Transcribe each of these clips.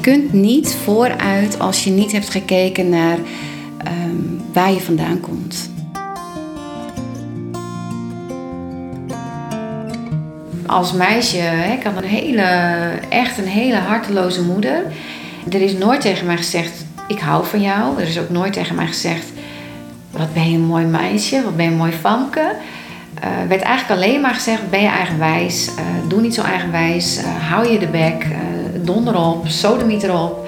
Je kunt niet vooruit als je niet hebt gekeken naar ehm, waar je vandaan komt. Als meisje, hè, ik had een hele, echt een hele harteloze moeder. Er is nooit tegen mij gezegd, ik hou van jou. Er is ook nooit tegen mij gezegd, wat ben je een mooi meisje, wat ben je een mooi famke. Er werd eigenlijk alleen maar gezegd, ben je eigenwijs, uh, doe niet zo eigenwijs, uh, hou je de bek, uh, donder op, erop.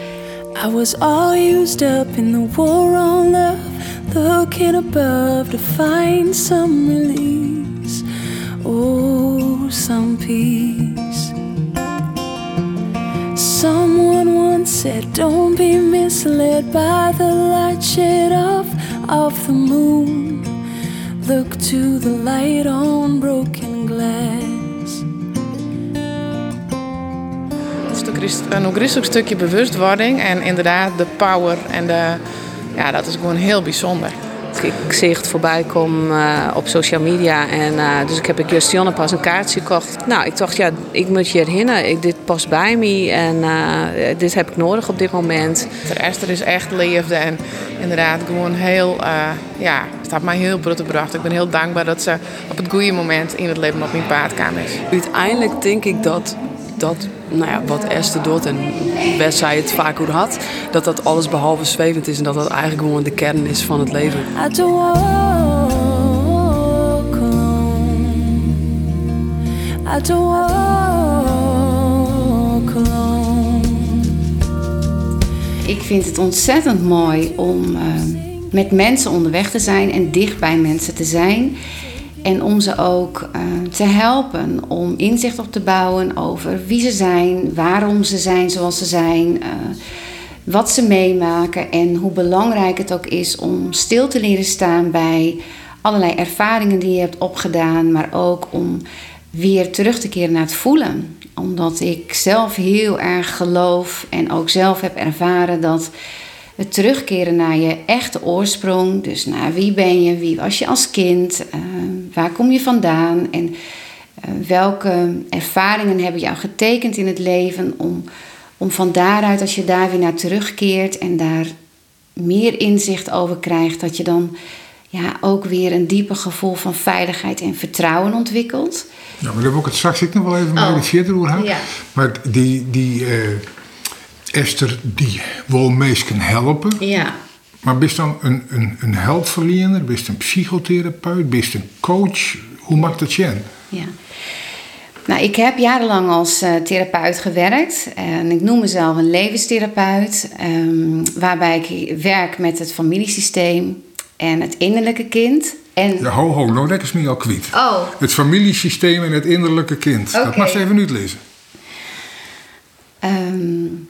I was all used up in the war on love, looking above to find some release, oh some peace. Someone once said, don't be misled by the light shed off of the moon. Look to the light on broken glass. Is een christelijk stukje bewustwording en inderdaad de power en de, ja, dat is gewoon heel bijzonder. Ik zie het voorbij komen uh, op social media. En, uh, dus ik heb ik Justiane pas een kaartje gekocht. Nou, ik dacht, ja, ik moet je herinneren. Ik, dit past bij me en uh, dit heb ik nodig op dit moment. Esther is echt liefde en inderdaad gewoon heel, ja, heeft mij heel brood gebracht. Ik ben heel dankbaar dat ze op het goede moment in het leven op mijn paard kwam is. Uiteindelijk denk ik dat dat nou ja, wat Esther doet en Wes zei het vaak hoe had, dat dat alles behalve zwevend is en dat dat eigenlijk gewoon de kern is van het leven. Ik vind het ontzettend mooi om uh, met mensen onderweg te zijn en dicht bij mensen te zijn. En om ze ook uh, te helpen om inzicht op te bouwen over wie ze zijn, waarom ze zijn zoals ze zijn, uh, wat ze meemaken en hoe belangrijk het ook is om stil te leren staan bij allerlei ervaringen die je hebt opgedaan, maar ook om weer terug te keren naar het voelen. Omdat ik zelf heel erg geloof en ook zelf heb ervaren dat het terugkeren naar je echte oorsprong. Dus naar wie ben je, wie was je als kind, uh, waar kom je vandaan en uh, welke ervaringen hebben jou getekend in het leven om, om van daaruit, als je daar weer naar terugkeert en daar meer inzicht over krijgt, dat je dan ja, ook weer een dieper gevoel van veiligheid en vertrouwen ontwikkelt. Ja, maar daar heb ik het straks ik nog wel even oh. verder over ja. Maar die, die uh, Esther, die wil mensen helpen. Ja. Maar bist dan een, een, een hulpverlener? Bist een psychotherapeut? Bist een coach? Hoe maakt dat je? Ja. Nou, ik heb jarenlang als uh, therapeut gewerkt. En ik noem mezelf een levenstherapeut. Um, waarbij ik werk met het familiesysteem en het innerlijke kind. En... Ja, ho, ho, nou dat is me al kwijt. Oh. Het familiesysteem en het innerlijke kind. Okay. Dat mag even uitlezen. Um,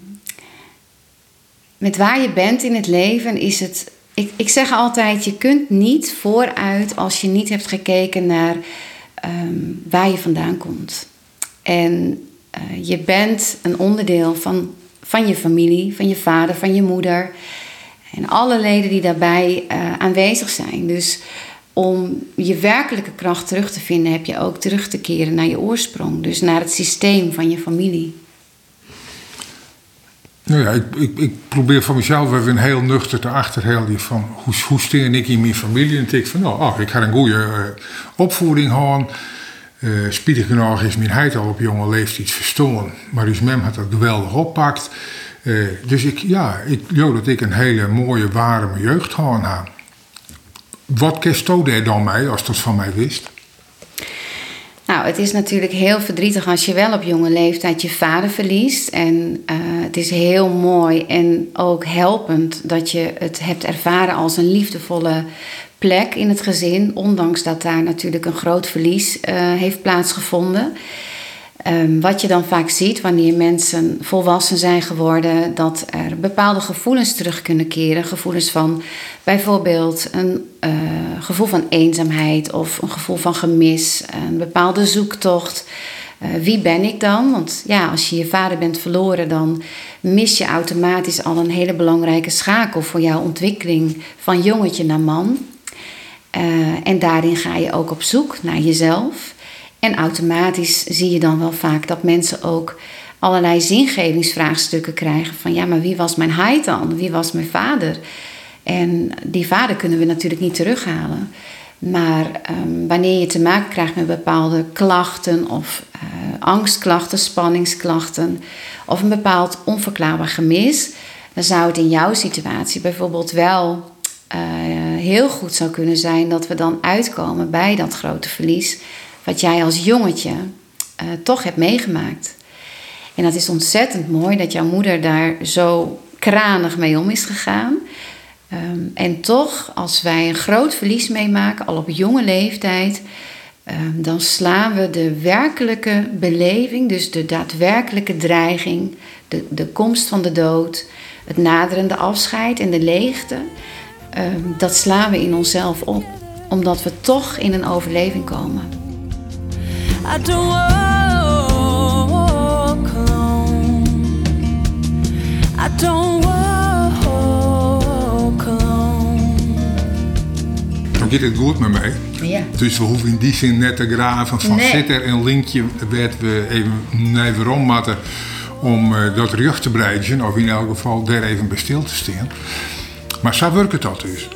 met waar je bent in het leven is het. Ik, ik zeg altijd: je kunt niet vooruit als je niet hebt gekeken naar um, waar je vandaan komt. En uh, je bent een onderdeel van, van je familie, van je vader, van je moeder. En alle leden die daarbij uh, aanwezig zijn. Dus om je werkelijke kracht terug te vinden, heb je ook terug te keren naar je oorsprong. Dus naar het systeem van je familie. Nou ja, ik, ik, ik, probeer van mezelf even heel nuchter te achterhalen van hoe, hoe ik in mijn familie. En ik van, nou, oh, ik ga een goede uh, opvoeding gehad. Uh, spietig genoeg is mijn heid al op jonge leeftijd verstoren. Maar dus mem had dat geweldig oppakt. Uh, dus ik, ja, ik jou dat ik een hele mooie, warme jeugd gehad heb. Wat kerst daar dan mij als dat van mij wist? Nou, het is natuurlijk heel verdrietig als je wel op jonge leeftijd je vader verliest. En uh, het is heel mooi en ook helpend dat je het hebt ervaren als een liefdevolle plek in het gezin. Ondanks dat daar natuurlijk een groot verlies uh, heeft plaatsgevonden. Um, wat je dan vaak ziet wanneer mensen volwassen zijn geworden, dat er bepaalde gevoelens terug kunnen keren. Gevoelens van bijvoorbeeld een uh, gevoel van eenzaamheid of een gevoel van gemis, een bepaalde zoektocht. Uh, wie ben ik dan? Want ja, als je je vader bent verloren, dan mis je automatisch al een hele belangrijke schakel voor jouw ontwikkeling van jongetje naar man. Uh, en daarin ga je ook op zoek naar jezelf. En automatisch zie je dan wel vaak dat mensen ook allerlei zingevingsvraagstukken krijgen. Van ja, maar wie was mijn heid dan? Wie was mijn vader? En die vader kunnen we natuurlijk niet terughalen. Maar um, wanneer je te maken krijgt met bepaalde klachten of uh, angstklachten, spanningsklachten of een bepaald onverklaarbaar gemis, dan zou het in jouw situatie bijvoorbeeld wel uh, heel goed zou kunnen zijn dat we dan uitkomen bij dat grote verlies wat jij als jongetje uh, toch hebt meegemaakt. En dat is ontzettend mooi dat jouw moeder daar zo kranig mee om is gegaan. Um, en toch, als wij een groot verlies meemaken, al op jonge leeftijd, um, dan slaan we de werkelijke beleving, dus de daadwerkelijke dreiging, de, de komst van de dood, het naderende afscheid en de leegte, um, dat slaan we in onszelf op, omdat we toch in een overleving komen. I don't walk alone. I don't gaat het goed met mij. Ja. Dus we hoeven in die zin net te graven van Nee. zit er een linkje werd we even even ommatten om eh, dat rug te breiden of in elk geval daar even bij stil te staan. Maar zo werkt het dat dus.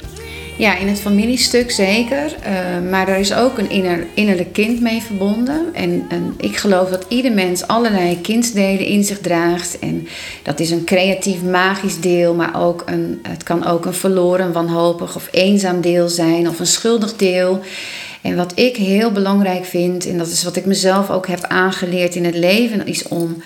Ja, in het familiestuk zeker. Eh, maar er is ook een inner, innerlijk kind mee verbonden. En, en ik geloof dat ieder mens allerlei kindsdelen in zich draagt. En dat is een creatief, magisch deel. Maar ook een, het kan ook een verloren, wanhopig of eenzaam deel zijn. Of een schuldig deel. En wat ik heel belangrijk vind, en dat is wat ik mezelf ook heb aangeleerd in het leven, is om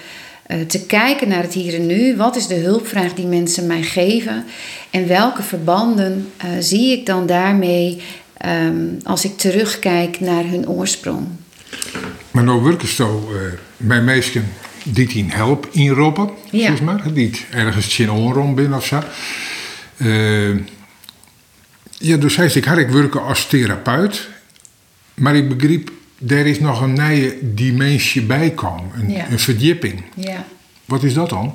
te kijken naar het hier en nu. Wat is de hulpvraag die mensen mij geven? En welke verbanden uh, zie ik dan daarmee um, als ik terugkijk naar hun oorsprong? Maar nou werken zo uh, bij mensen die in help inroepen, Ja. zeg maar, die ergens in onrom binnen of zo. Uh, ja, dus zei ik, had ik werken als therapeut, maar ik begreep, er is nog een nieuwe dimensie bij een, Ja. een verdieping. Ja. Wat is dat dan?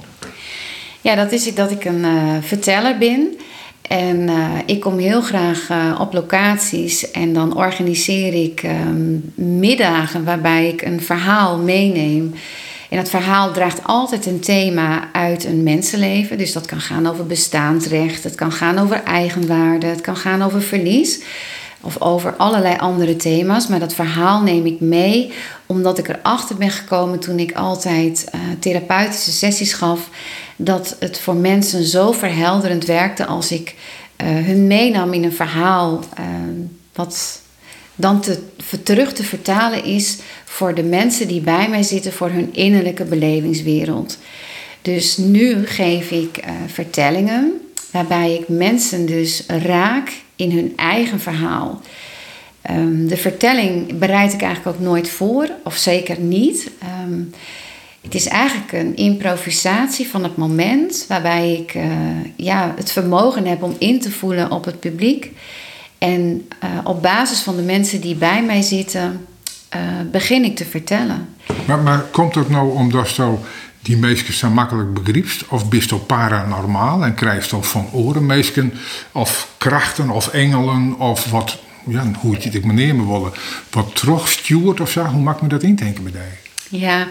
Ja, dat is dat ik een uh, verteller ben. En uh, ik kom heel graag uh, op locaties en dan organiseer ik um, middagen waarbij ik een verhaal meeneem. En dat verhaal draagt altijd een thema uit een mensenleven. Dus dat kan gaan over bestaansrecht, het kan gaan over eigenwaarde, het kan gaan over verlies of over allerlei andere thema's. Maar dat verhaal neem ik mee omdat ik erachter ben gekomen toen ik altijd uh, therapeutische sessies gaf. Dat het voor mensen zo verhelderend werkte als ik uh, hun meenam in een verhaal. Uh, wat dan te, terug te vertalen is voor de mensen die bij mij zitten, voor hun innerlijke belevingswereld. Dus nu geef ik vertellingen waarbij ik mensen dus raak in hun eigen verhaal. Um, de vertelling bereid ik eigenlijk ook nooit voor, of zeker niet. Um, het is eigenlijk een improvisatie van het moment waarbij ik uh, ja, het vermogen heb om in te voelen op het publiek. En uh, op basis van de mensen die bij mij zitten, uh, begin ik te vertellen. Maar, maar komt dat nou omdat zo die mensen zo makkelijk begrijpt? Of bist je paranormaal en krijgt je van oren of krachten of engelen of wat, ja, hoe het ik me nemen wat terugstuurt of zo? Hoe mag ik me dat indenken bij? Ja,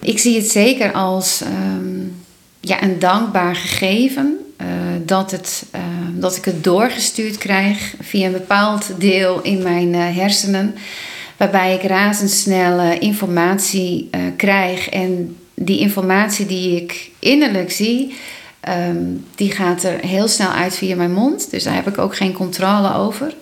ik zie het zeker als um, ja, een dankbaar gegeven. Uh, dat, het, uh, dat ik het doorgestuurd krijg via een bepaald deel in mijn uh, hersenen. Waarbij ik razendsnel informatie krijg. En die informatie die ik innerlijk zie, um, die gaat er heel snel uit via mijn mond. Dus daar heb ik ook geen controle over.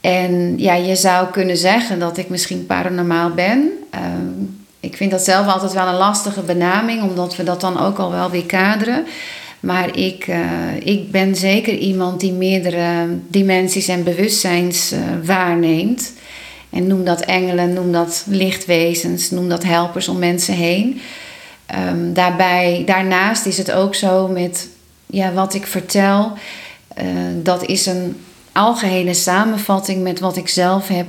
En ja, je zou kunnen zeggen dat ik misschien paranormaal ben. Um, ik vind dat zelf altijd wel een lastige benaming, omdat we dat dan ook al wel weer kaderen. Maar ik, uh, ik ben zeker iemand die meerdere dimensies en bewustzijns uh, waarneemt. En noem dat engelen, noem dat lichtwezens, noem dat helpers om mensen heen. Um, daarbij, daarnaast is het ook zo met ja, wat ik vertel. Uh, dat is een algehele samenvatting met wat ik zelf heb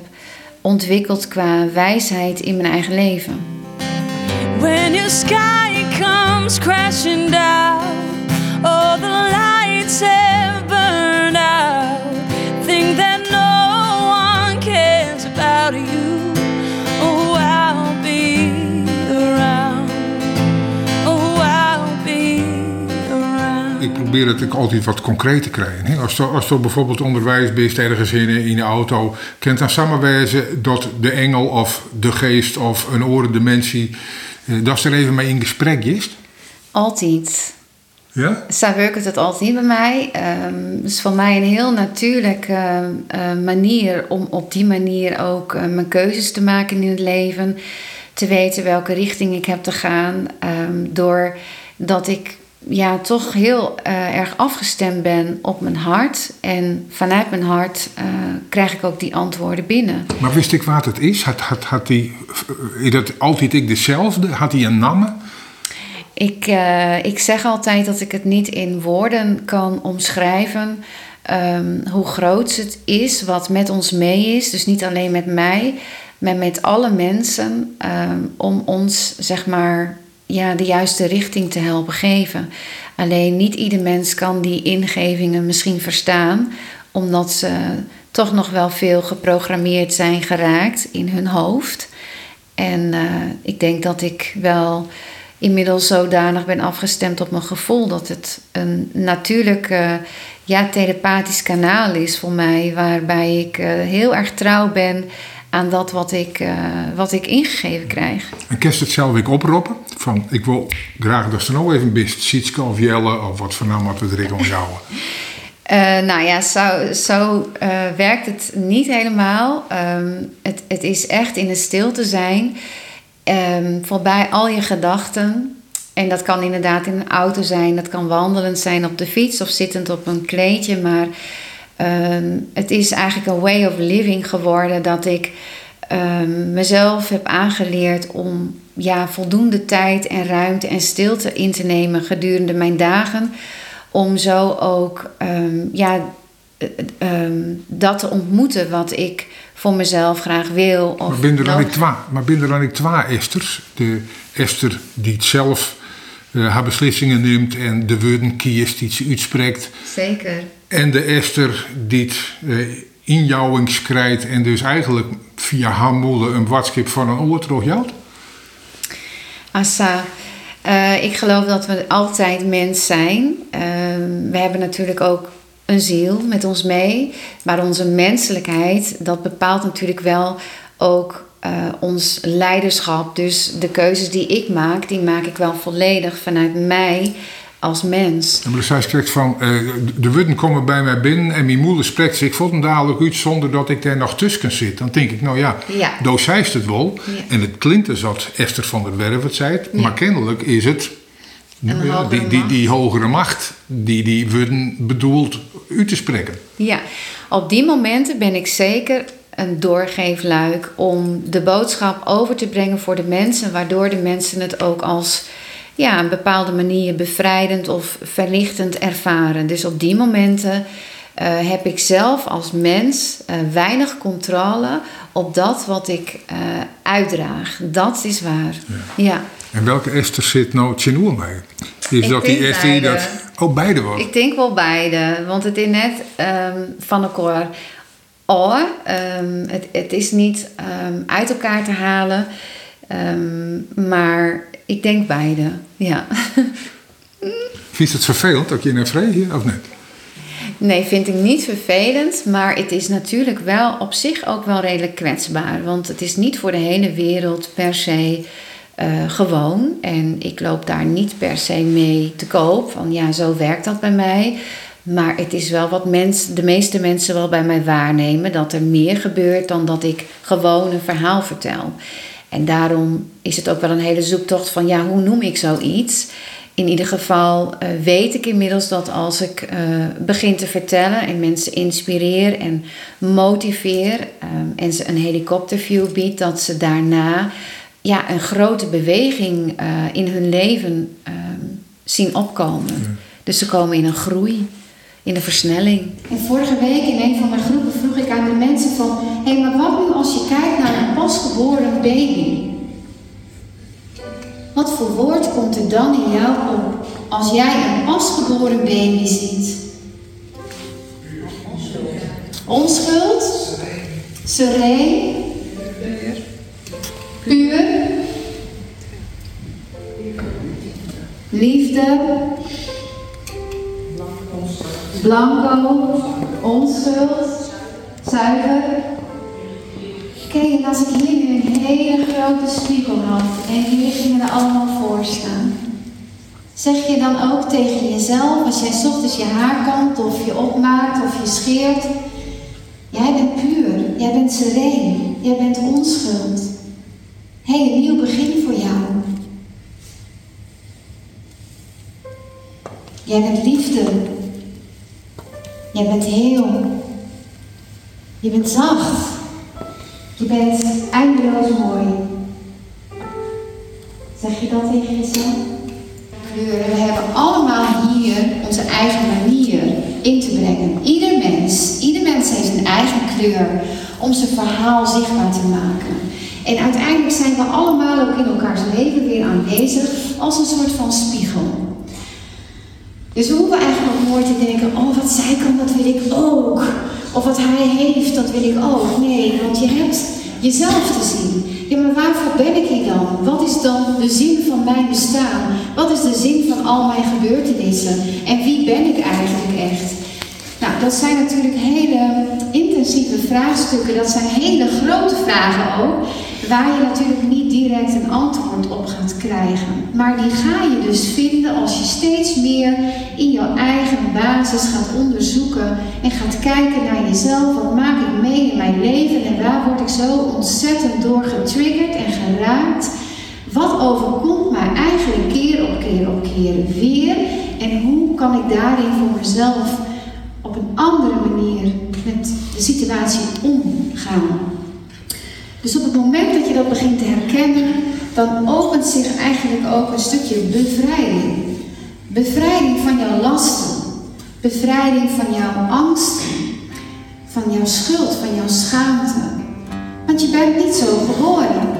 ontwikkeld qua wijsheid in mijn eigen leven. When your sky comes crashing down, all the lights probeer het ook altijd wat concreet te krijgen. Als er, als er bijvoorbeeld onderwijs bent ergens in, in de auto, kent dan samenwijzen dat de engel of de geest of een orendimensie, eh, dat ze er even mee in gesprek is. Altijd. Ja? Zo werkt het altijd bij mij. Het is voor mij een heel natuurlijke eh, manier om op die manier ook eh, mijn keuzes te maken in het leven. Te weten welke richting ik heb te gaan. ehm, doordat ik ja, toch heel eh, erg afgestemd ben op mijn hart. En vanuit mijn hart eh, krijg ik ook die antwoorden binnen. Maar wist ik wat het is? Had, had, had die, is dat altijd ik dezelfde? Had hij een naam? Ik, eh, ik zeg altijd dat ik het niet in woorden kan omschrijven. ehm, hoe groot het is, wat met ons mee is. Dus niet alleen met mij, maar met alle mensen. ehm, om ons, zeg maar, ja, de juiste richting te helpen geven. Alleen niet ieder mens kan die ingevingen misschien verstaan, omdat ze toch nog wel veel geprogrammeerd zijn geraakt in hun hoofd. En eh, ik denk dat ik wel inmiddels zodanig ben afgestemd op mijn gevoel dat het een natuurlijk ja, telepathisch kanaal is voor mij, waarbij ik eh, heel erg trouw ben aan dat wat ik, eh, wat ik ingegeven krijg. En kerst het zelf ik oproepen? Van, ik wil graag dat ze nou even best Sietske of Jelle of wat voor naam wat we erin onthouden. Eh, nou ja, zo, zo werkt het niet helemaal. Ehm, het, het is echt in de stilte zijn, ehm, voorbij al je gedachten. En dat kan inderdaad in een auto zijn, dat kan wandelend zijn op de fiets of zittend op een kleedje. Maar ehm, het is eigenlijk een way of living geworden dat ik ehm, mezelf heb aangeleerd om ja, voldoende tijd en ruimte en stilte in te nemen gedurende mijn dagen. Om zo ook ehm, ja, eh, ehm, dat te ontmoeten wat ik voor mezelf graag wil. Of Maar ben er dan niet twee, maar dan niet twee Esters? De Esther die het zelf eh, haar beslissingen neemt en de woorden kiest die ze uitspreekt. Zeker. En de Esther die het eh, injouwings krijgt en dus eigenlijk via haar moeder een watskip van een oortrog jouwt. Assa, eh, ik geloof dat we altijd mens zijn. Ehm, we hebben natuurlijk ook een ziel met ons mee. Maar onze menselijkheid, dat bepaalt natuurlijk wel ook eh, ons leiderschap. Dus de keuzes die ik maak, die maak ik wel volledig vanuit mij als mens. En maar zij van, eh, de woorden komen bij mij binnen en mijn moeder spreekt vond hem dadelijk uit zonder dat ik daar nog tussen zit. Dan denk ik, nou ja, Ja. Doos het wel. Ja. En het klinkt dus dat Esther van der Werf het zei. Ja. Maar kennelijk is het ja, die, die, die hogere macht die die woorden bedoelt u te spreken. Ja, op die momenten ben ik zeker een doorgeefluik om de boodschap over te brengen voor de mensen, waardoor de mensen het ook als ja, een bepaalde manier bevrijdend of verlichtend ervaren. Dus op die momenten eh, heb ik zelf als mens eh, weinig controle op dat wat ik eh, uitdraag. Dat is waar. Ja. En welke Esther zit nou Tjenoer mee? Is Ik dat die Esther die dat... beide. Oh, beide was. Ik denk wel beide, want het is net ehm, van elkaar. Oh, ehm, het, het is niet ehm, uit elkaar te halen, maar ik denk beide, ja. Vind je het vervelend dat je in een vrije of niet? Nee, vind ik niet vervelend, maar het is natuurlijk wel op zich ook wel redelijk kwetsbaar. Want het is niet voor de hele wereld per se eh, gewoon. En ik loop daar niet per se mee te koop. Van ja, zo werkt dat bij mij. Maar het is wel wat mens, de meeste mensen wel bij mij waarnemen. Dat er meer gebeurt dan dat ik gewoon een verhaal vertel. En daarom is het ook wel een hele zoektocht van ja, hoe noem ik zoiets? In ieder geval eh, weet ik inmiddels dat als ik eh, begin te vertellen en mensen inspireer en motiveer ehm, en ze een helikopterview bied, dat ze daarna ja, een grote beweging eh, in hun leven ehm, zien opkomen. Dus ze komen in een groei, in een versnelling. En vorige week in een van mijn groepen vroeg ik aan de mensen van... Hé, maar wat nu als je kijkt naar een pasgeboren baby? Wat voor woord komt er dan in jou op als jij een pasgeboren baby ziet? Onschuld? Sereen? Puur? Liefde? Blanco, onschuld, zuiver. Oké, en als ik hier nu een hele grote spiegel had en jullie gingen er allemaal voor staan. Zeg je dan ook tegen jezelf, als jij ochtends je haar kant of je opmaakt of je scheert, jij bent puur, jij bent sereen, jij bent onschuld. Hé, hey, een nieuw begin voor jou. Jij bent liefde. Jij bent heel. Je bent zacht. Je bent eindeloos mooi. Zeg je dat tegen jezelf? Kleuren. We hebben allemaal hier onze eigen manier in te brengen. Ieder mens, ieder mens heeft een eigen kleur om zijn verhaal zichtbaar te maken. En uiteindelijk zijn we allemaal ook in elkaars leven weer aanwezig als een soort van spiegel. Dus we hoeven eigenlijk ook nooit te denken, oh wat zij kan, dat wil ik ook. Of wat hij heeft, dat wil ik ook. Nee, want je hebt jezelf te zien. Ja, maar waarvoor ben ik hier dan? Wat is dan de zin van mijn bestaan? Wat is de zin van al mijn gebeurtenissen? En wie ben ik eigenlijk echt? Nou, dat zijn natuurlijk hele intensieve vraagstukken. Dat zijn hele grote vragen ook waar je natuurlijk niet direct een antwoord op gaat krijgen. Maar die ga je dus vinden als je steeds meer in jouw eigen basis gaat onderzoeken en gaat kijken naar jezelf. Wat maak ik mee in mijn leven en waar word ik zo ontzettend door getriggerd en geraakt? Wat overkomt mij eigenlijk keer op keer op keer weer? En hoe kan ik daarin voor mezelf op een andere manier met de situatie omgaan? Dus op het moment dat je dat begint te herkennen, dan opent zich eigenlijk ook een stukje bevrijding. Bevrijding van jouw lasten. Bevrijding van jouw angsten. Van jouw schuld, van jouw schaamte. Want je bent niet zo geboren.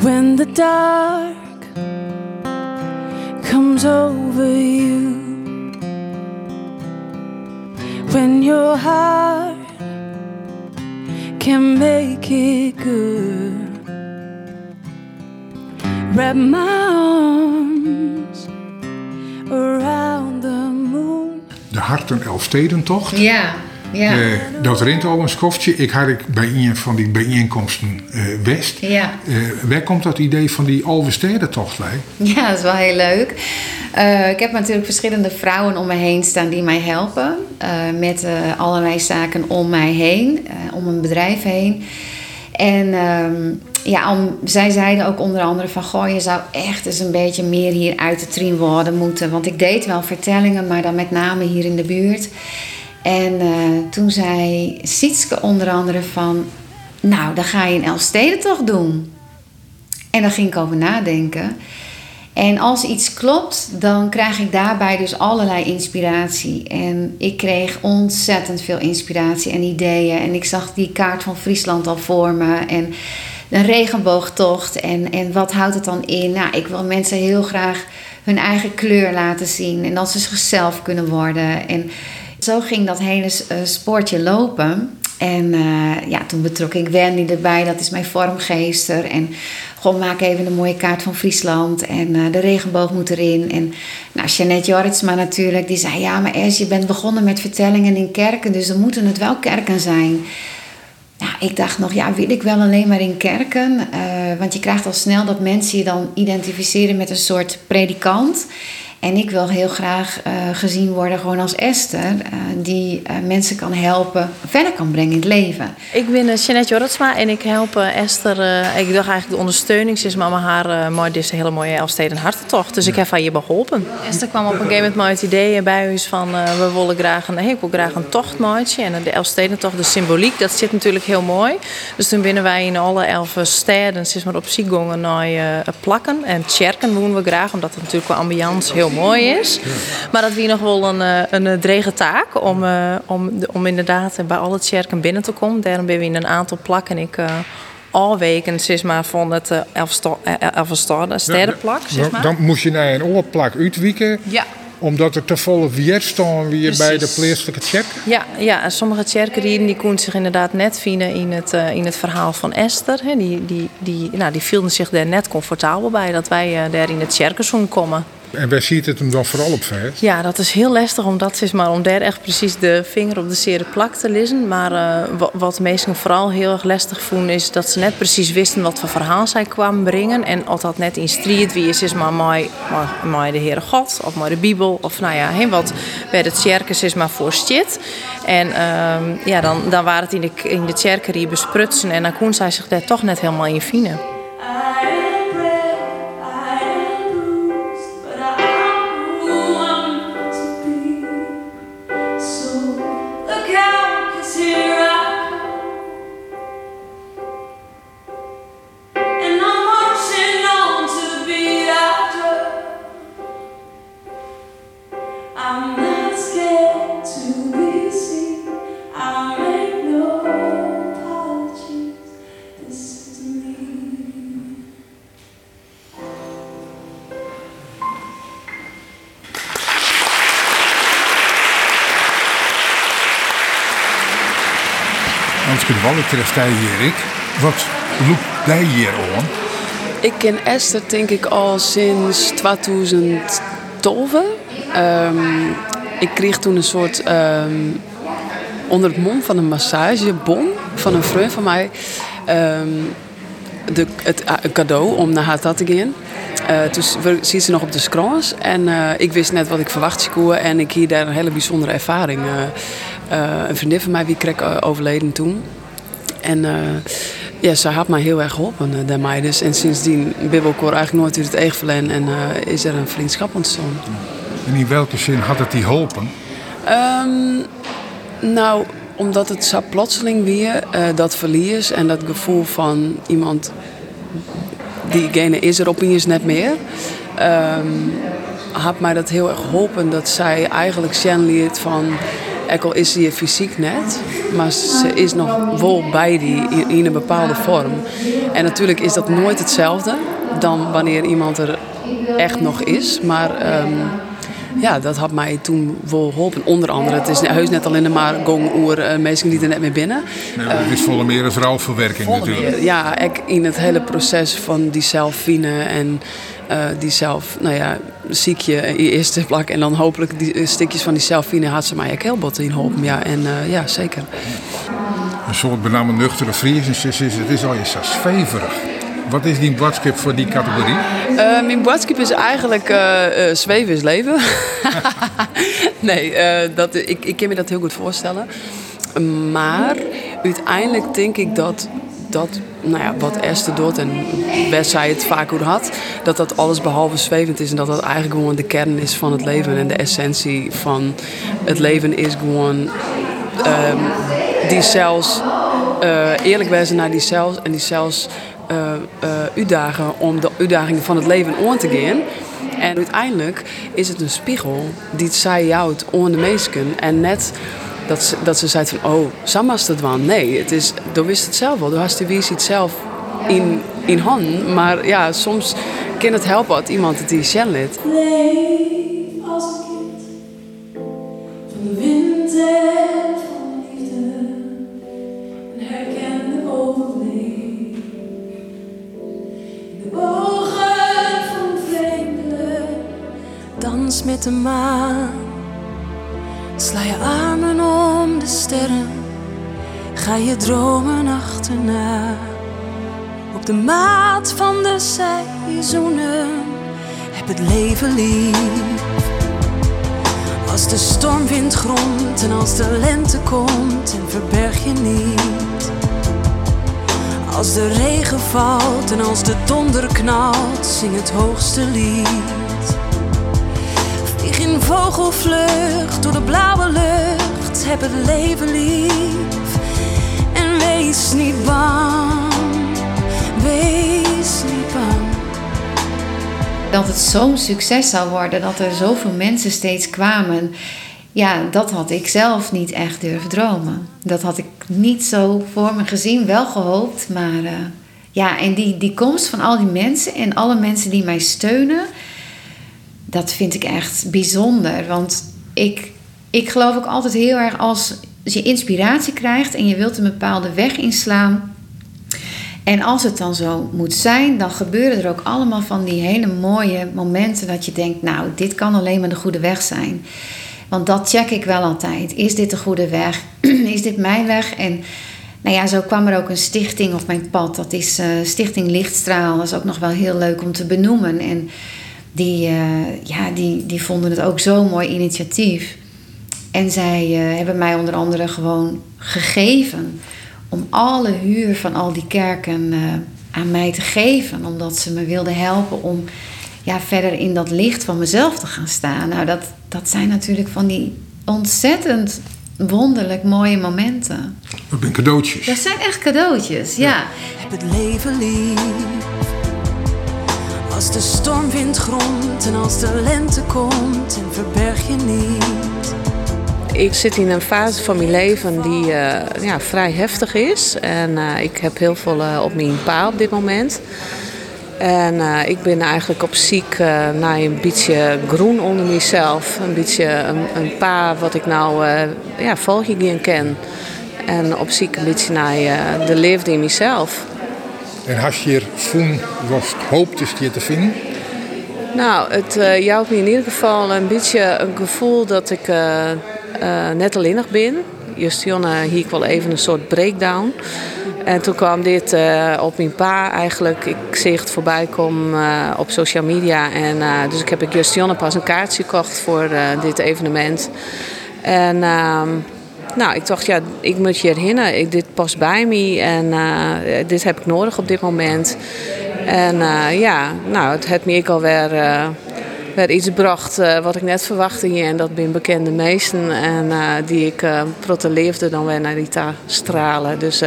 When the dark comes over you, when your heart can make it good. Wrap my arms around the moon. De Harten Elfstedentocht. Ja, ja. Eh, dat rent al een schoftje. Ik had ik bij een van die bijeenkomsten eh, West. Ja. Eh, waar komt dat idee van die Alverstedentocht bij? Ja, dat is wel heel leuk. Eh, ik heb natuurlijk verschillende vrouwen om me heen staan die mij helpen. eh, met eh, allerlei zaken om mij heen, om een bedrijf heen. En ehm, ja, zij zeiden ook onder andere van... Goh, je zou echt eens een beetje meer hier uit de trien worden moeten. Want ik deed wel vertellingen, maar dan met name hier in de buurt. En toen zei Sietske onder andere van... Nou, dan ga je een Elfstedentocht doen. En daar ging ik over nadenken. En als iets klopt, dan krijg ik daarbij dus allerlei inspiratie. En ik kreeg ontzettend veel inspiratie en ideeën. En ik zag die kaart van Friesland al voor me. En een regenboogtocht. En, en wat houdt het dan in? Nou, ik wil mensen heel graag hun eigen kleur laten zien. En dat ze zichzelf kunnen worden. En zo ging dat hele eh, spoortje lopen. En eh, ja, toen betrok ik Wendy erbij, dat is mijn vormgeester. En gewoon maak even een mooie kaart van Friesland. En eh, de regenboog moet erin. En nou, Jeannette Jorritsma natuurlijk, die zei... Ja, maar Es, je bent begonnen met vertellingen in kerken, dus dan moeten het wel kerken zijn. Nou, ik dacht nog, ja, wil ik wel alleen maar in kerken? Eh, want je krijgt al snel dat mensen je dan identificeren met een soort predikant. En ik wil heel graag eh, gezien worden gewoon als Esther, eh, die eh, mensen kan helpen, verder kan brengen in het leven. Ik ben uh, Jeanette Jorritsma en ik help uh, Esther. Uh, ik dacht eigenlijk de ondersteuning. Ze is mama haar uh, maar dit is een hele mooie Elfsteden hartentocht. Dus ik heb haar je beholpen. Esther kwam op een gegeven moment met het idee bij ons van we willen graag een, hey, ik wil graag een tocht maken. En de Elfstedentocht, de symboliek, dat zit natuurlijk heel mooi. Dus toen binnen wij in alle elf steden, sinds maar op Sigongen naar plakken en kerken doen we graag, omdat het natuurlijk qua ambiance heel mooi is. Maar dat wie nog wel een, een drege taak om, om, om inderdaad bij alle kerken binnen te komen. Daarom ben we in een aantal plakken. Ik al weken zeg maar, van het uh, Elfstad sterrenplak. Zeg maar. Dan moest je naar een oorplak uitwieken. Ja. Omdat er te volle weer staan weer bij de plaatselijke check. Ja, ja, en sommige kerkerieden die konden zich inderdaad net vinden in het, uh, in het verhaal van Esther. Hè. Die, die, die, nou, die voelden zich daar net comfortabel bij dat wij uh, daar in het kerkenzoen komen. En waar ziet het hem dan vooral op vast? Ja, dat is heel lastig om dat is maar om daar echt precies de vinger op de zere plak te lezen. Maar uh, wat, mensen vooral heel erg lastig vonden is dat ze net precies wisten wat voor verhaal zij kwamen brengen. En of dat net in strijd wie is, is maar mooi, de Heere God of mooi de Bijbel. Of nou ja, heel wat bij het circus is maar voor shit. En uh, ja, dan, dan waren het in de, in de kerkerie besprutsen en dan kon zij zich daar toch net helemaal in vinden. Wat betreft hij hier, ik. Wat loopt hij hier aan? Ik ken Esther denk ik al sinds 2012. Um, ik kreeg toen een soort um, onder het mom van een massagebon van een vriend van mij. Um, de, het een cadeau om naar haar te gaan. Uh, toen ziet ze nog op de scrons en uh, ik wist net wat ik verwacht zou en ik hier daar een hele bijzondere ervaring. Een vriendin van mij wie kreeg overleden toen. En uh, ja, ze had mij heel erg geholpen uh. Dus, en sindsdien bibbelkoor eigenlijk nooit uit het eegverlen en uh, is er een vriendschap ontstaan. En in welke zin had het die geholpen? Um, nou, omdat het zo plotseling weer, dat verlies en dat gevoel van iemand, diegene is er opeens net meer. Um, had mij dat heel erg geholpen dat zij eigenlijk Shen van ook al is ze fysiek net, maar ze is nog wel bij die in een bepaalde vorm. En natuurlijk is dat nooit hetzelfde dan wanneer iemand er echt nog is. Maar um, ja, dat had mij toen wel geholpen. Onder andere, het is heus net alleen maar gong oer uh, mensen die er net mee binnen. Nee, het is volle meer een vrouwverwerking natuurlijk. Ja, ik in het hele proces van die zelfvine en uh, die zelf, nou ja, ziek je in je eerste plak en dan hopelijk die stukjes van die zelfvine had ze mij ook heel bot in geholpen. Ja, en uh, ja, zeker. Een soort benamelijk nuchtere vries, het is al je zweverig. Wat is die boodschap voor die categorie? Uh, mijn boodschap is eigenlijk uh, uh, zweven is leven. nee, dat, ik, ik kan me dat heel goed voorstellen. Maar uiteindelijk denk ik dat, dat nou ja, wat Esther doet en Wes zei het vaak hoe had, dat dat alles behalve zwevend is en dat dat eigenlijk gewoon de kern is van het leven en de essentie van het leven is gewoon um, die zelfs eerlijk wezen naar die zelfs en die zelfs uh, uh, uitdagen om de uitdagingen van het leven aan te gaan. En uiteindelijk is het een spiegel die zij jou aan de mensen. En net dat ze, dat ze zei van, oh, Samas het wel. Nee, het is, dan wist het zelf wel. Dan hast de wie het zelf in, in hand. Maar ja, soms kan het helpen dat iemand het die liet. Leef als een kind van de wind en van liefde. En herken de de ogen van vreemden. Dans met de maan. Sla je armen om de sterren, ga je dromen achterna. Op de maat van de seizoenen, heb het leven lief. Als de stormwind gromt en als de lente komt en verberg je niet. Als de regen valt en als de donder knalt, zing het hoogste lied vogelvlucht door de blauwe lucht. Heb het leven lief en wees niet bang. Wees niet bang. Dat het zo'n succes zou worden, dat er zoveel mensen steeds kwamen. Ja, dat had ik zelf niet echt durven dromen. Dat had ik niet zo voor me gezien, wel gehoopt. Maar uh, ja, en die, die komst van al die mensen en alle mensen die mij steunen dat vind ik echt bijzonder. Want ik, ik geloof ook altijd heel erg als je inspiratie krijgt en je wilt een bepaalde weg inslaan. En als het dan zo moet zijn, dan gebeuren er ook allemaal van die hele mooie momenten dat je denkt, nou, dit kan alleen maar de goede weg zijn. Want dat check ik wel altijd. Is dit de goede weg? is dit mijn weg? En nou ja, zo kwam er ook een stichting op mijn pad. Dat is uh, Stichting Lichtstraal. Dat is ook nog wel heel leuk om te benoemen. En die, uh, ja, die, die vonden het ook zo'n mooi initiatief. En zij uh, hebben mij onder andere gewoon gegeven om alle huur van al die kerken aan mij te geven. Omdat ze me wilden helpen om ja, verder in dat licht van mezelf te gaan staan. Nou, dat, dat zijn natuurlijk van die ontzettend wonderlijk mooie momenten. Dat zijn cadeautjes. Dat zijn echt cadeautjes, ja. ja. Heb het leven lief. Als de stormwind gromt en als de lente komt en verberg je niet. Ik zit in een fase van mijn leven die uh, ja, vrij heftig is. En uh, ik heb heel veel uh, op mijn pa op dit moment. En ik ben eigenlijk op ziek naar een beetje groen onder mezelf. Een beetje een, een paar wat ik nou ja, volgingen ken. En op ziek een beetje naar de liefde in mezelf. En als je voen was hoopte je te vinden? Nou, het uh, jouwt me in ieder geval een beetje een gevoel dat ik net alleenig ben. Justionne hier wel even een soort breakdown. En toen kwam dit uh, op mijn pa eigenlijk. Ik zie het voorbij komen uh, op social media. En, uh, dus ik heb ik Justionne pas een kaartje gekocht voor dit evenement. En ehm, nou, ik dacht, ja, ik moet je herinneren. Ik, dit past bij me en dit heb ik nodig op dit moment. En ja, nou, het heeft me ik alweer werd iets gebracht uh, wat ik net verwachtte hier. En dat ben bekende meesten. En uh, die ik uh, leefde dan weer naar die stralen. Dus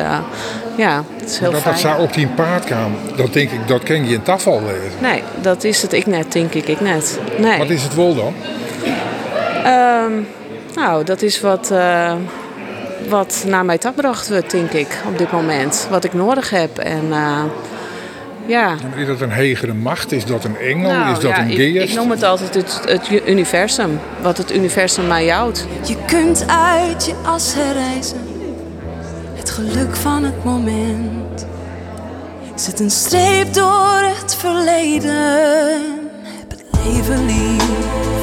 ja, het is heel dat, fijn. Dat zou op die paard gaan. Dat denk ik, dat ken je in tafel lezen. Nee, dat is het ik net, denk ik. Ik net. Nee. Wat is het wel dan? Um, nou, dat is wat, wat naar mij gebracht wordt, denk ik, op dit moment. Wat ik nodig heb. En ja. Is dat een hegere macht? Is dat een engel? Nou, is dat ja, een ik, geest? ik noem het altijd het, het universum. Wat het universum mij houdt. Je kunt uit je as herreizen. Het geluk van het moment. Zet een streep door het verleden. Heb het leven lief.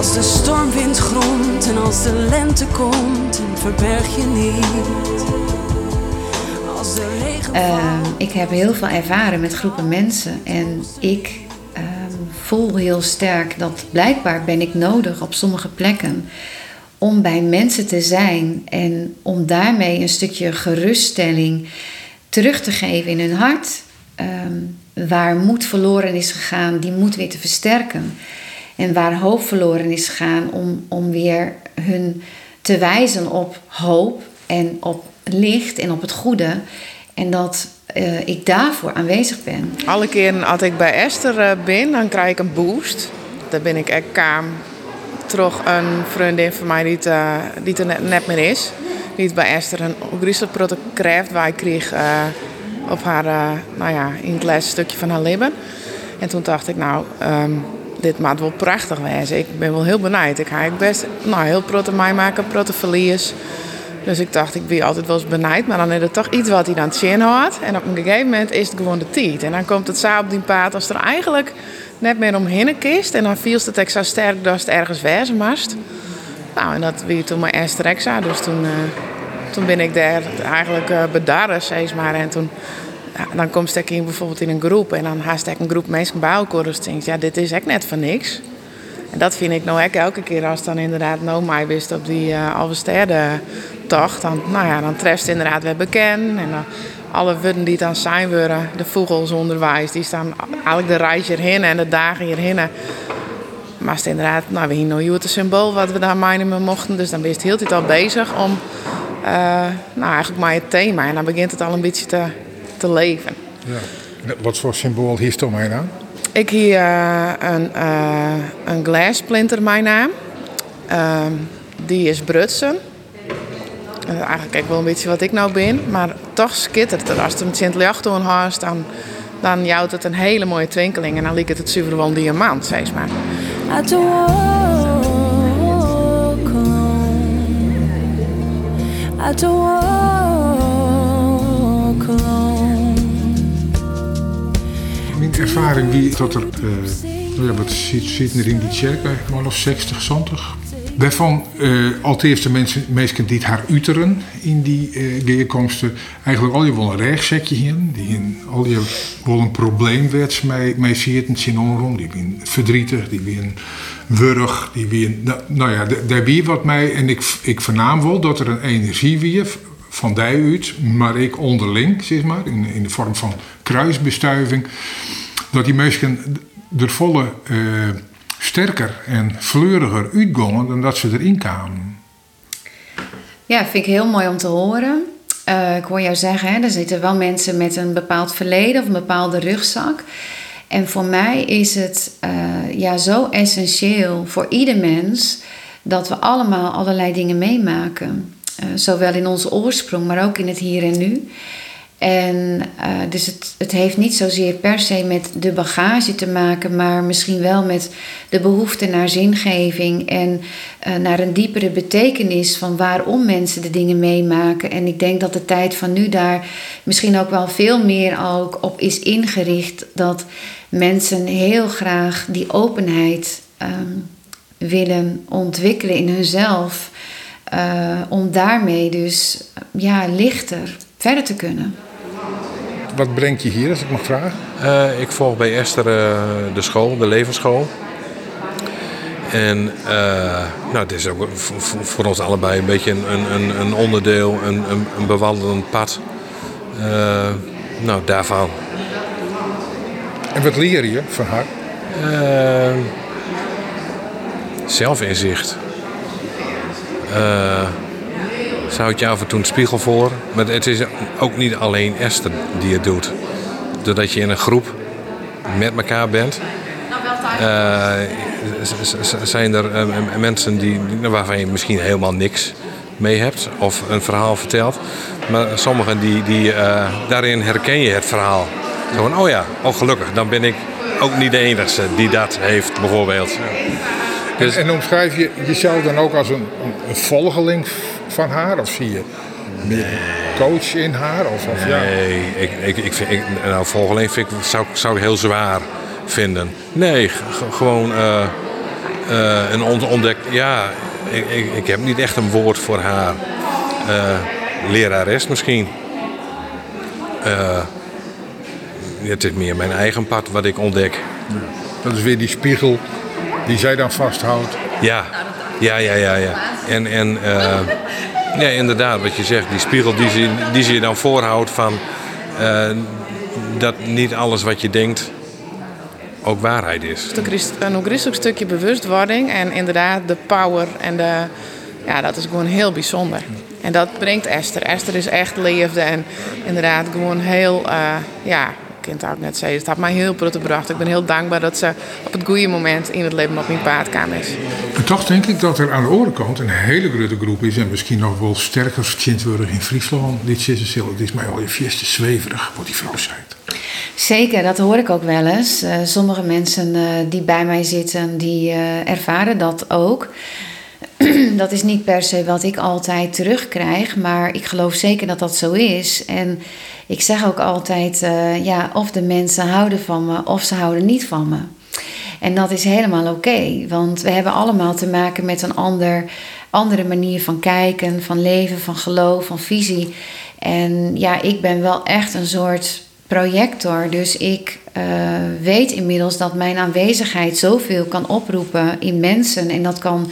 Als de stormwind gromt en als de lente komt, verberg je niet. Uh, ik heb heel veel ervaren met groepen mensen en ik uh, voel heel sterk dat blijkbaar ben ik nodig op sommige plekken om bij mensen te zijn en om daarmee een stukje geruststelling terug te geven in hun hart. Uh, waar moed verloren is gegaan, die moed weer te versterken. En waar hoop verloren is gegaan, om, om weer hun te wijzen op hoop en op licht en op het goede. En dat uh, ik daarvoor aanwezig ben. Alle keren als ik bij Esther uh, ben, dan krijg ik een boost. Dan ben ik echt kaam terug een vriendin van mij die, uh, die er net, meer is. Die bij Esther een Griezelprotte krijgt waar ik kreeg op haar, nou ja, in het laatste stukje van haar leven. En toen dacht ik, nou, um, dit maakt wel prachtig wezen. Ik ben wel heel benijd. Ik ga best nou, heel protte mij maken, protte. Dus ik dacht, ik ben altijd wel eens benijd, maar dan is het toch iets wat hij dan zin had. En op een gegeven moment is het gewoon de tijd. En dan komt het zo op die paard als er eigenlijk net meer omheen kist. En dan viel het echt zo sterk dat het ergens wezen moest. Nou, en dat wie toen mijn eerste Rexa. Dus toen, uh, toen ben ik daar eigenlijk uh, bedarren, zeg maar. En toen, dan kom ik bijvoorbeeld in een groep. En dan haast ik een groep mensen bij elkaar. Dus denk ja, dit is echt net van niks. En dat vind ik nou ook elke keer als dan inderdaad no mij wist op die uh, Alvesterde tocht. Dan, nou ja, dan treft inderdaad weer bekend. En dan, alle woorden die dan zijn worden, de vogels onderwijs, die staan eigenlijk de reis hierheen en de dagen hierheen. Maar het inderdaad, nou, we hier nog het symbool wat we daar mijnen mochten. Dus dan ben je heel tijd al bezig om, uh, nou eigenlijk maar het thema. En dan begint het al een beetje te, te leven. Ja. Wat voor symbool hier stond mij dan? Ik hier uh, een, uh, een glasplinter, mijn naam. Uh, die is Brutsen. Uh, eigenlijk kijk wel een beetje wat ik nou ben. Maar toch skittert het. Als het een Sint doen haast, dan, dan jouwt het een hele mooie twinkeling. En dan lijkt het het een diamant, zeg maar. I don't ervaring wie dat er, uh, ja, wat zit, er in die kerk, maar nog 60, 70. Waarvan uh, als eerste mensen, mensen die haar uteren in die uh, eigenlijk al je wel een rechtszetje hier, die in, al je wel een probleem werd mee, mee zitten, zien omrom, die zijn verdrietig, die zijn wurg, die weer, nou, nou ja, daar wie wat mij en ik, ik vernaam wel dat er een energie weer van die uit, maar ik onderling, zeg maar, in, in de vorm van kruisbestuiving, dat die mensen er volle uh, sterker en fleuriger uitgongen dan dat ze erin kwamen. Ja, vind ik heel mooi om te horen. Uh, ik hoor jou zeggen, hè, er zitten wel mensen met een bepaald verleden of een bepaalde rugzak. En voor mij is het uh, ja, zo essentieel voor ieder mens dat we allemaal allerlei dingen meemaken. Zowel in onze oorsprong, maar ook in het hier en nu. En uh, dus het, het heeft niet zozeer per se met de bagage te maken, maar misschien wel met de behoefte naar zingeving en uh, naar een diepere betekenis van waarom mensen de dingen meemaken. En ik denk dat de tijd van nu daar misschien ook wel veel meer ook op is ingericht dat mensen heel graag die openheid um, willen ontwikkelen in hunzelf. Uh, om daarmee dus ja, lichter verder te kunnen. Wat brengt je hier, als ik mag vragen? Uh, ik volg bij Esther uh, de school, de levensschool. En uh, nou, het is ook voor ons allebei een beetje een, een, een onderdeel, een, een, een bewandelend pad. nou, daarvan. En wat leer je van haar? zelfinzicht. Ze houdt je af en toe een spiegel voor. Maar het is ook niet alleen Esther die het doet. Doordat je in een groep met elkaar bent, uh, zijn er uh, mensen die, waarvan je misschien helemaal niks mee hebt of een verhaal vertelt. Maar sommigen die, die uh, daarin herken je het verhaal. Zo van, oh ja, oh gelukkig, dan ben ik ook niet de enige die dat heeft bijvoorbeeld. Dus... En, en omschrijf je jezelf dan ook als een, een volgeling van haar? Of zie je meer coach in haar? Of, of nee, ja? ik, ik, ik vind, ik, nou, volgeling vind ik, zou, zou ik heel zwaar vinden. Nee, gewoon uh, uh, een ontdek. Ja, ik, ik, ik, heb niet echt een woord voor haar. Uh, lerares misschien. het is meer mijn eigen pad wat ik ontdek. Ja. Dat is weer die spiegel die zij dan vasthoudt. Ja, ja, ja, ja. ja. En, en uh, ja, inderdaad, wat je zegt, die spiegel die ze, die ze je dan voorhoudt van uh, dat niet alles wat je denkt ook waarheid is. Een christelijk stukje bewustwording en inderdaad de power en de, ja, dat is gewoon heel bijzonder. En dat brengt Esther. Esther is echt leefde en inderdaad gewoon heel, uh, ja, kind ook net zei, het heeft mij heel prettig gebracht. Ik ben heel dankbaar dat ze op het goede moment in het leven op mijn paard kwam is. En toch denk ik dat er aan de andere kant een hele grote groep is en misschien nog wel sterker worden in Friesland. Dit is het is mij al je fieste zweverig, wat die vrouw zei. Zeker, dat hoor ik ook wel eens. Uh, sommige mensen uh, die bij mij zitten, die uh, ervaren dat ook. dat is niet per se wat ik altijd terugkrijg, maar ik geloof zeker dat dat zo is. En ik zeg ook altijd, uh, ja, of de mensen houden van me of ze houden niet van me. En dat is helemaal oké, want we hebben allemaal te maken met een ander, andere manier van kijken, van leven, van geloof, van visie. En ja, ik ben wel echt een soort projector, dus ik uh, weet inmiddels dat mijn aanwezigheid zoveel kan oproepen in mensen en dat kan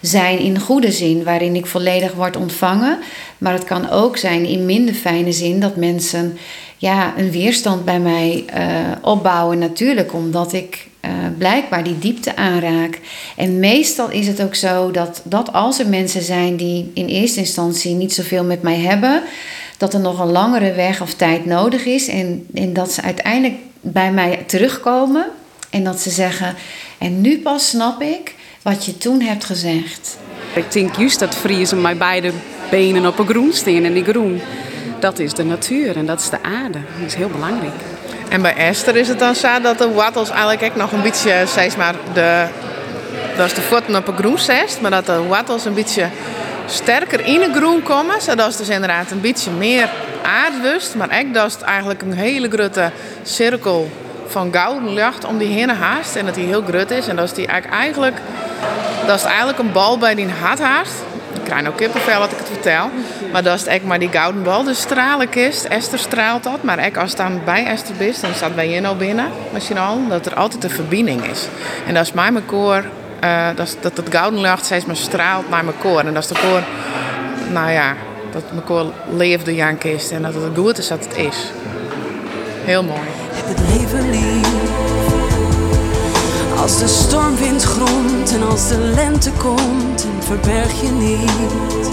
zijn in goede zin, waarin ik volledig word ontvangen. Maar het kan ook zijn in minder fijne zin dat mensen ja, een weerstand bij mij uh, opbouwen. Natuurlijk, omdat ik uh, blijkbaar die diepte aanraak. En meestal is het ook zo dat, dat als er mensen zijn die in eerste instantie niet zoveel met mij hebben, dat er nog een langere weg of tijd nodig is. En, en dat ze uiteindelijk bij mij terugkomen en dat ze zeggen: En nu pas snap ik wat je toen hebt gezegd. Ik denk juist dat vriezen met beide benen op een groen staan. En die groen, dat is de natuur en dat is de aarde. Dat is heel belangrijk. En bij Esther is het dan zo dat de wattels eigenlijk ook nog een beetje, zeg maar, de, dat is de voeten op een groen zest, maar dat de wattels een beetje sterker in de groen komen, zodat het dus inderdaad een beetje meer aardwust, maar ook dat het eigenlijk een hele grote cirkel van gouden lucht om die heen haast. En dat die heel grut is. En dat is die eigenlijk, dat is eigenlijk een bal bij die hart haast. Ik krijg ook kippenvel wat ik het vertel. Maar dat is echt maar die gouden bal. De stralenkist. Esther straalt dat. Maar als het dan bij Esther is, dan staat bij je nou binnen. Misschien al. Dat er altijd een verbinding is. En dat is mijn koor. Uh, dat, dat het gouden lucht steeds maar straalt naar mijn koor. En dat is de koor. Nou ja, dat mijn koor leefde Jankist. En dat het goed is dat het is. Heel mooi. Heb het leven lief. Als de stormwind gromt en als de lente komt, en verberg je niet.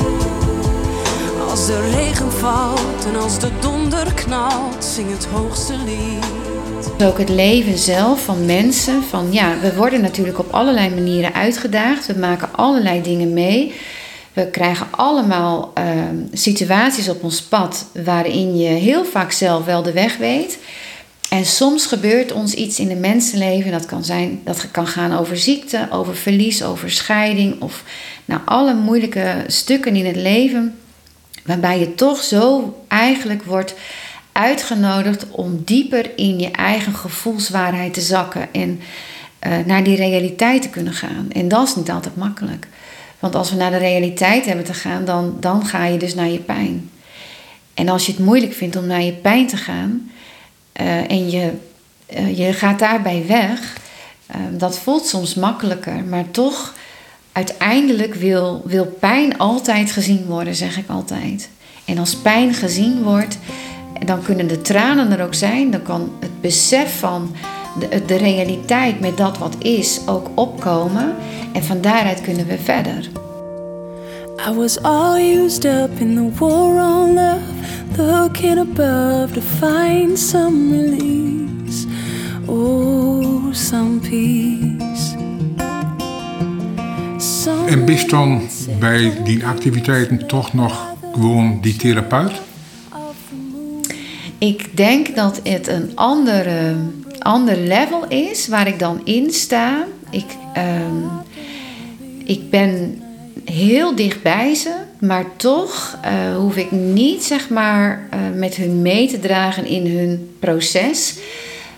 Als de regen valt en als de donder knalt, zing het hoogste lied. Ook het leven zelf van mensen. Van, ja, we worden natuurlijk op allerlei manieren uitgedaagd. We maken allerlei dingen mee. We krijgen allemaal uh, situaties op ons pad waarin je heel vaak zelf wel de weg weet. En soms gebeurt ons iets in de mensenleven. Dat kan, zijn, dat kan gaan over ziekte, over verlies, over scheiding. Of nou, alle moeilijke stukken in het leven. Waarbij je toch zo eigenlijk wordt uitgenodigd om dieper in je eigen gevoelswaarheid te zakken. En uh, naar die realiteit te kunnen gaan. En dat is niet altijd makkelijk. Want als we naar de realiteit hebben te gaan, dan, dan ga je dus naar je pijn. En als je het moeilijk vindt om naar je pijn te gaan uh, en je, uh, je gaat daarbij weg, uh, dat voelt soms makkelijker, maar toch uiteindelijk wil, wil pijn altijd gezien worden, zeg ik altijd. En als pijn gezien wordt, dan kunnen de tranen er ook zijn, dan kan het besef van de, de realiteit met dat wat is ook opkomen. En van daaruit kunnen we verder. I was all used up in the war on love, looking above to find some release, oh, some peace. Some En bist dan bij die activiteiten toch nog gewoon die therapeut? Ik denk dat het een andere, ander level is waar ik dan in sta. Ik, um, ik ben heel dicht bij ze, maar toch uh, hoef ik niet zeg maar, uh, met hun mee te dragen in hun proces.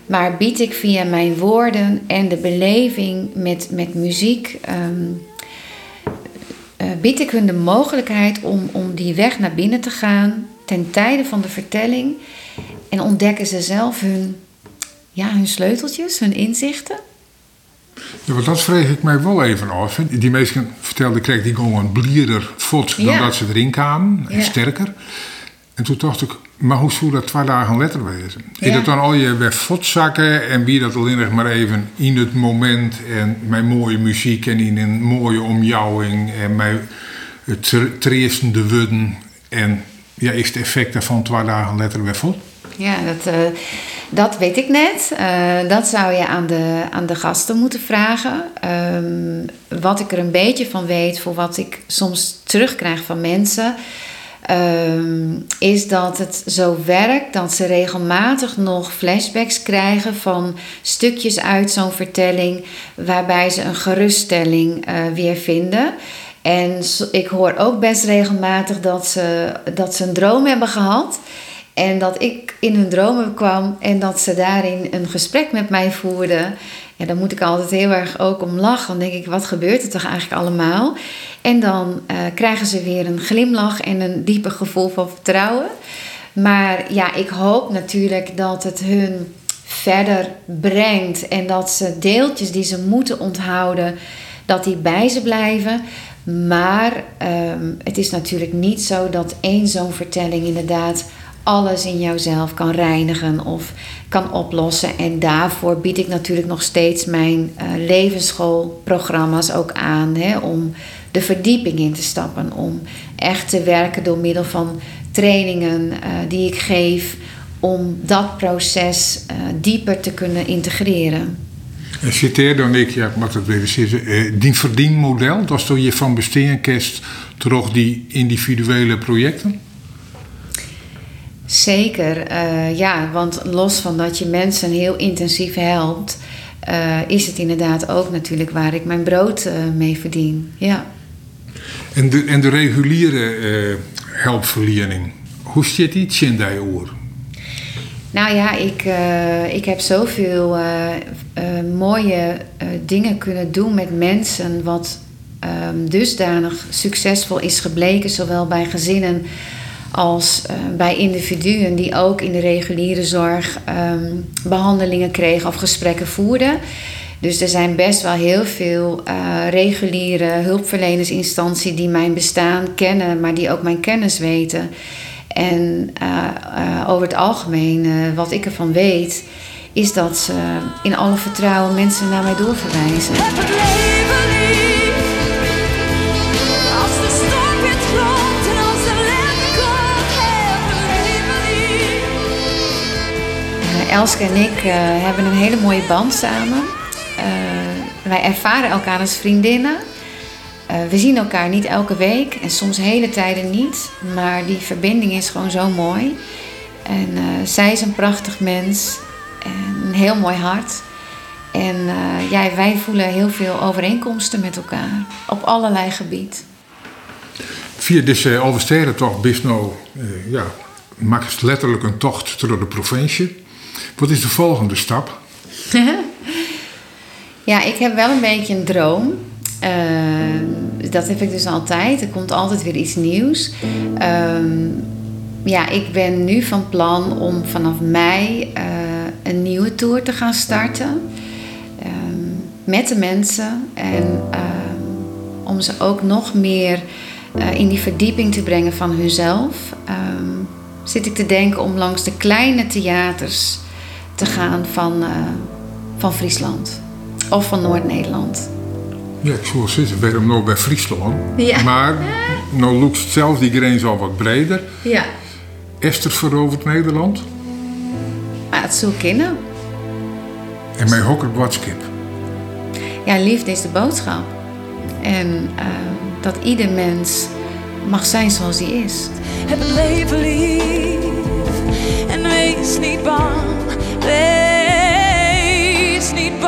Maar bied ik via mijn woorden en de beleving met, met muziek, um, bied ik hun de mogelijkheid om, om die weg naar binnen te gaan ten tijde van de vertelling. En ontdekken ze zelf hun, ja, hun sleuteltjes, hun inzichten. Ja, want dat vreeg ik mij wel even af. Die mensen vertelden, kreeg die gewoon blierder voet dan Ja. dat ze erin kwamen. En Ja. sterker. En toen dacht ik, maar hoe zou dat twee dagen later wezen? Is Ja. dat dan al je weer zakken en wie dat alleen nog maar even in het moment en met mooie muziek en in een mooie omjouwing en tre- treestende wudden en ja, is het effect daarvan twee dagen later weer vol? Ja, dat, eh, dat weet ik net. Eh, dat zou je aan de, aan de gasten moeten vragen. Ehm, wat ik er een beetje van weet, voor wat ik soms terugkrijg van mensen, ehm, is dat het zo werkt dat ze regelmatig nog flashbacks krijgen van stukjes uit zo'n vertelling, waarbij ze een geruststelling eh, weer vinden. En ik hoor ook best regelmatig dat ze, dat ze een droom hebben gehad. En dat ik in hun dromen kwam en dat ze daarin een gesprek met mij voerden. Ja, dan moet ik altijd heel erg ook om lachen. Dan denk ik, wat gebeurt er toch eigenlijk allemaal? En dan eh, krijgen ze weer een glimlach en een dieper gevoel van vertrouwen. Maar ja, ik hoop natuurlijk dat het hun verder brengt. En dat ze deeltjes die ze moeten onthouden, dat die bij ze blijven. Maar ehm, het is natuurlijk niet zo dat één zo'n vertelling inderdaad alles in jouzelf kan reinigen of kan oplossen. En daarvoor bied ik natuurlijk nog steeds mijn eh, levensschoolprogramma's ook aan. Hè, om de verdieping in te stappen. Om echt te werken door middel van trainingen eh, die ik geef. Om dat proces eh, dieper te kunnen integreren. En citeer dan ik, ja, mag dat weer zeggen, eh, die verdienmodel, dat is toch je van besteden toch die individuele projecten? Zeker, eh, ja, want los van dat je mensen heel intensief helpt, eh, is het inderdaad ook natuurlijk waar ik mijn brood eh, mee verdien. Ja. En de, en de reguliere hulpverlening, hoe zit die in die oor? Nou ja, ik, ik heb zoveel mooie dingen kunnen doen met mensen, wat um, dusdanig succesvol is gebleken, zowel bij gezinnen als bij individuen die ook in de reguliere zorg um, behandelingen kregen of gesprekken voerden. Dus er zijn best wel heel veel reguliere hulpverlenersinstanties die mijn bestaan kennen, maar die ook mijn kennis weten. En uh, uh, over het algemeen, uh, wat ik ervan weet, is dat ze in alle vertrouwen mensen naar mij doorverwijzen. Elske en ik hebben een hele mooie band samen. wij ervaren elkaar als vriendinnen. Uh, we zien elkaar niet elke week en soms hele tijden niet, maar die verbinding is gewoon zo mooi. En uh, zij is een prachtig mens en een heel mooi hart. En uh, wij voelen heel veel overeenkomsten met elkaar op allerlei gebied. Via deze Alversteden toch best nou, ja, maakt letterlijk een tocht door de provincie. Wat is de volgende stap? ja, ik heb wel een beetje een droom. Uh, dat heb ik dus altijd. Er komt altijd weer iets nieuws. Uh, ja, ik ben nu van plan om vanaf mei uh, een nieuwe tour te gaan starten. Ehm, met de mensen. En ehm, om ze ook nog meer eh, in die verdieping te brengen van hunzelf. zit ik te denken om langs de kleine theaters te gaan van, eh, van Friesland. Of van Noord-Nederland. Ja, ik zou zeggen, waarom nou bij Friesland? Ja. Maar nou loopt zelf die grens al wat breder. Ja. Esther verovert Nederland? Maar het zou kunnen. En mijn hokker watskip? Ja, liefde is de boodschap. En uh, dat ieder mens mag zijn zoals hij is. Heb het leven lief en wees niet bang. Wees niet